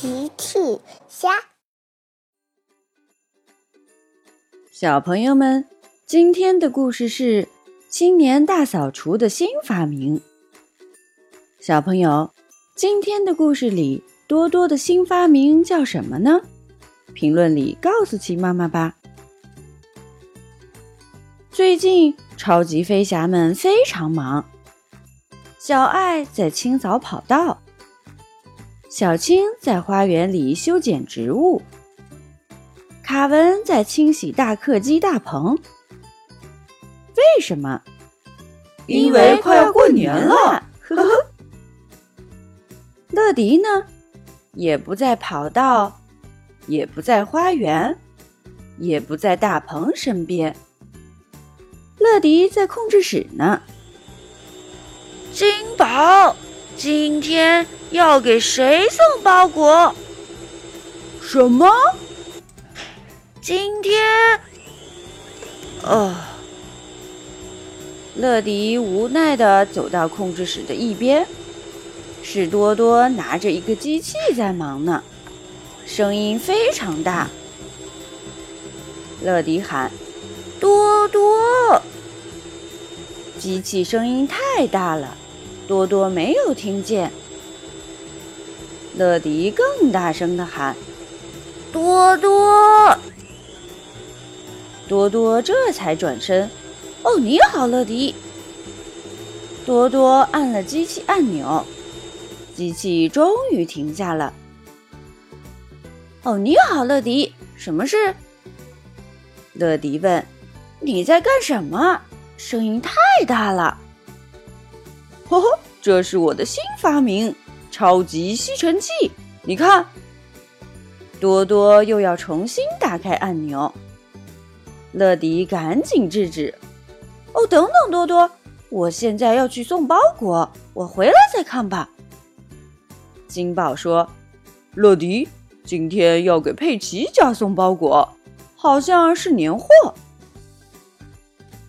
奇趣虾，小朋友们，今天的故事是青年大扫除的新发明。小朋友，今天的故事里，多多的新发明叫什么呢？评论里告诉奇妈妈吧。最近，超级飞侠们非常忙。小爱在清扫跑道。小青在花园里修剪植物，卡文在清洗大客机大棚。为什么？因为快要过年了。呵呵。乐迪呢？也不在跑道，也不在花园，也不在大棚身边。乐迪在控制室呢。金宝，今天。要给谁送包裹？什么？今天，哦，乐迪无奈地走到控制室的一边，是多多拿着一个机器在忙呢，声音非常大。乐迪喊：“多多！”机器声音太大了，多多没有听见。乐迪更大声地喊：“多多！”多多这才转身。“哦，你好，乐迪。”多多按了机器按钮，机器终于停下了。“哦，你好，乐迪，什么事？”乐迪问。“你在干什么？声音太大了。”“呵呵，这是我的新发明。”超级吸尘器，你看，多多又要重新打开按钮。乐迪赶紧制止：“哦，等等，多多，我现在要去送包裹，我回来再看吧。”金宝说：“乐迪，今天要给佩奇家送包裹，好像是年货。”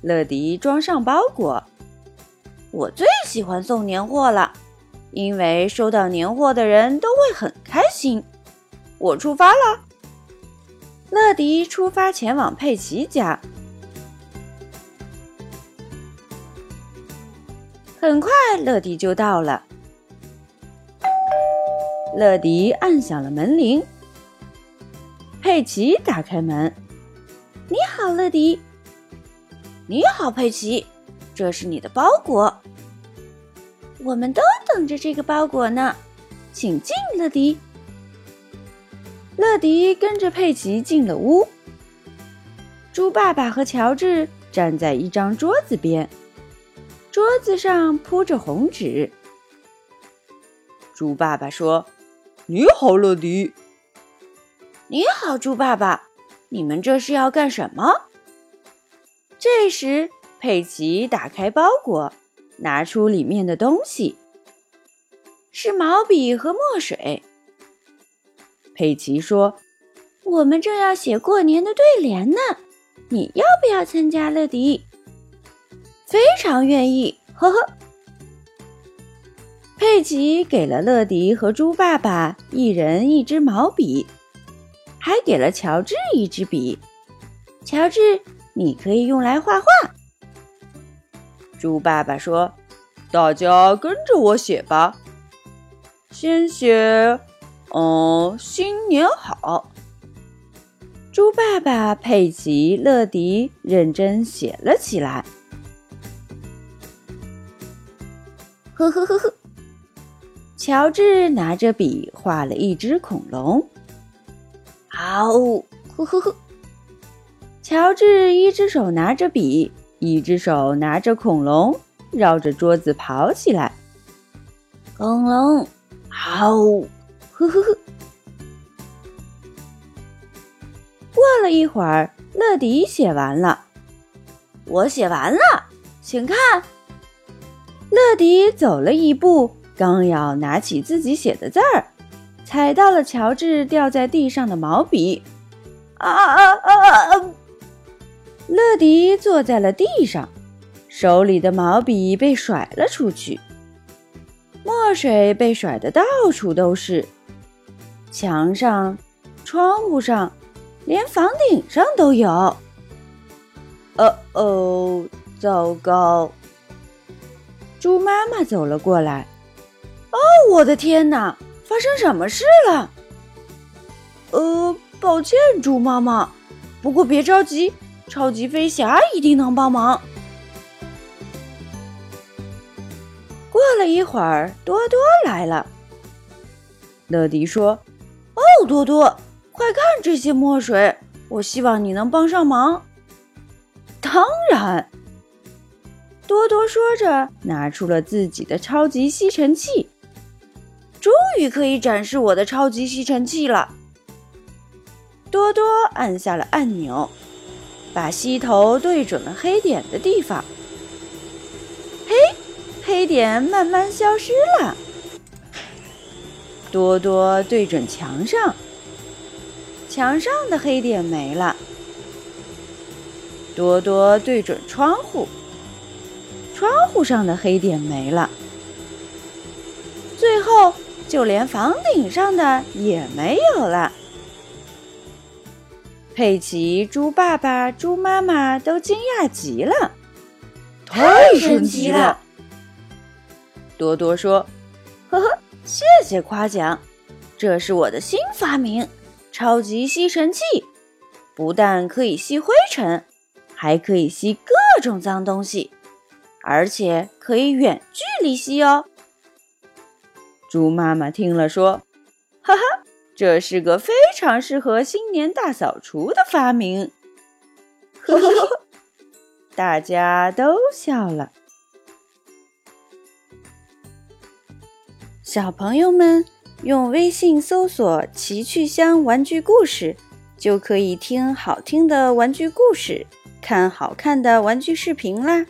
乐迪装上包裹，我最喜欢送年货了。因为收到年货的人都会很开心。我出发了。乐迪出发前往佩奇家。很快，乐迪就到了。乐迪按响了门铃。佩奇打开门。你好，乐迪。你好，佩奇。这是你的包裹。我们都等着这个包裹呢，请进，乐迪。乐迪跟着佩奇进了屋。猪爸爸和乔治站在一张桌子边，桌子上铺着红纸。猪爸爸说：“你好，乐迪。”“你好，猪爸爸。你们这是要干什么？”这时，佩奇打开包裹。拿出里面的东西，是毛笔和墨水。佩奇说：“我们正要写过年的对联呢，你要不要参加？”乐迪非常愿意，呵呵。佩奇给了乐迪和猪爸爸一人一支毛笔，还给了乔治一支笔。乔治，你可以用来画画。猪爸爸说：“大家跟着我写吧，先写，嗯，新年好。”猪爸爸、佩奇、乐迪认真写了起来。呵呵呵呵，乔治拿着笔画了一只恐龙。好，呵呵呵，乔治一只手拿着笔。一只手拿着恐龙，绕着桌子跑起来。恐龙，好，呵呵呵。过了一会儿，乐迪写完了，我写完了，请看。乐迪走了一步，刚要拿起自己写的字儿，踩到了乔治掉在地上的毛笔。啊啊啊啊！乐迪坐在了地上，手里的毛笔被甩了出去，墨水被甩得到处都是。墙上、窗户上，连房顶上都有。哦哦，糟糕！猪妈妈走了过来。哦，我的天哪！发生什么事了？呃，抱歉，猪妈妈。不过别着急，超级飞侠一定能帮忙。过了一会儿，多多来了。乐迪说：“哦，多多，快看这些墨水，我希望你能帮上忙。”当然，多多说着，拿出了自己的超级吸尘器。终于可以展示我的超级吸尘器了。多多按下了按钮，把吸头对准了黑点的地方。嘿，黑点慢慢消失了。多多对准墙上，墙上的黑点没了。多多对准窗户，窗户上的黑点没了。最后，就连房顶上的也没有了。佩奇、猪爸爸、猪妈妈都惊讶极了，太神奇了！多多说：“呵呵，谢谢夸奖，这是我的新发明——超级吸尘器，不但可以吸灰尘。”还可以吸各种脏东西，而且可以远距离吸哦。猪妈妈听了说：“哈哈，这是个非常适合新年大扫除的发明。”呵呵，大家都笑了。小朋友们用微信搜索“奇趣箱玩具故事”，就可以听好听的玩具故事。看好看的玩具视频啦！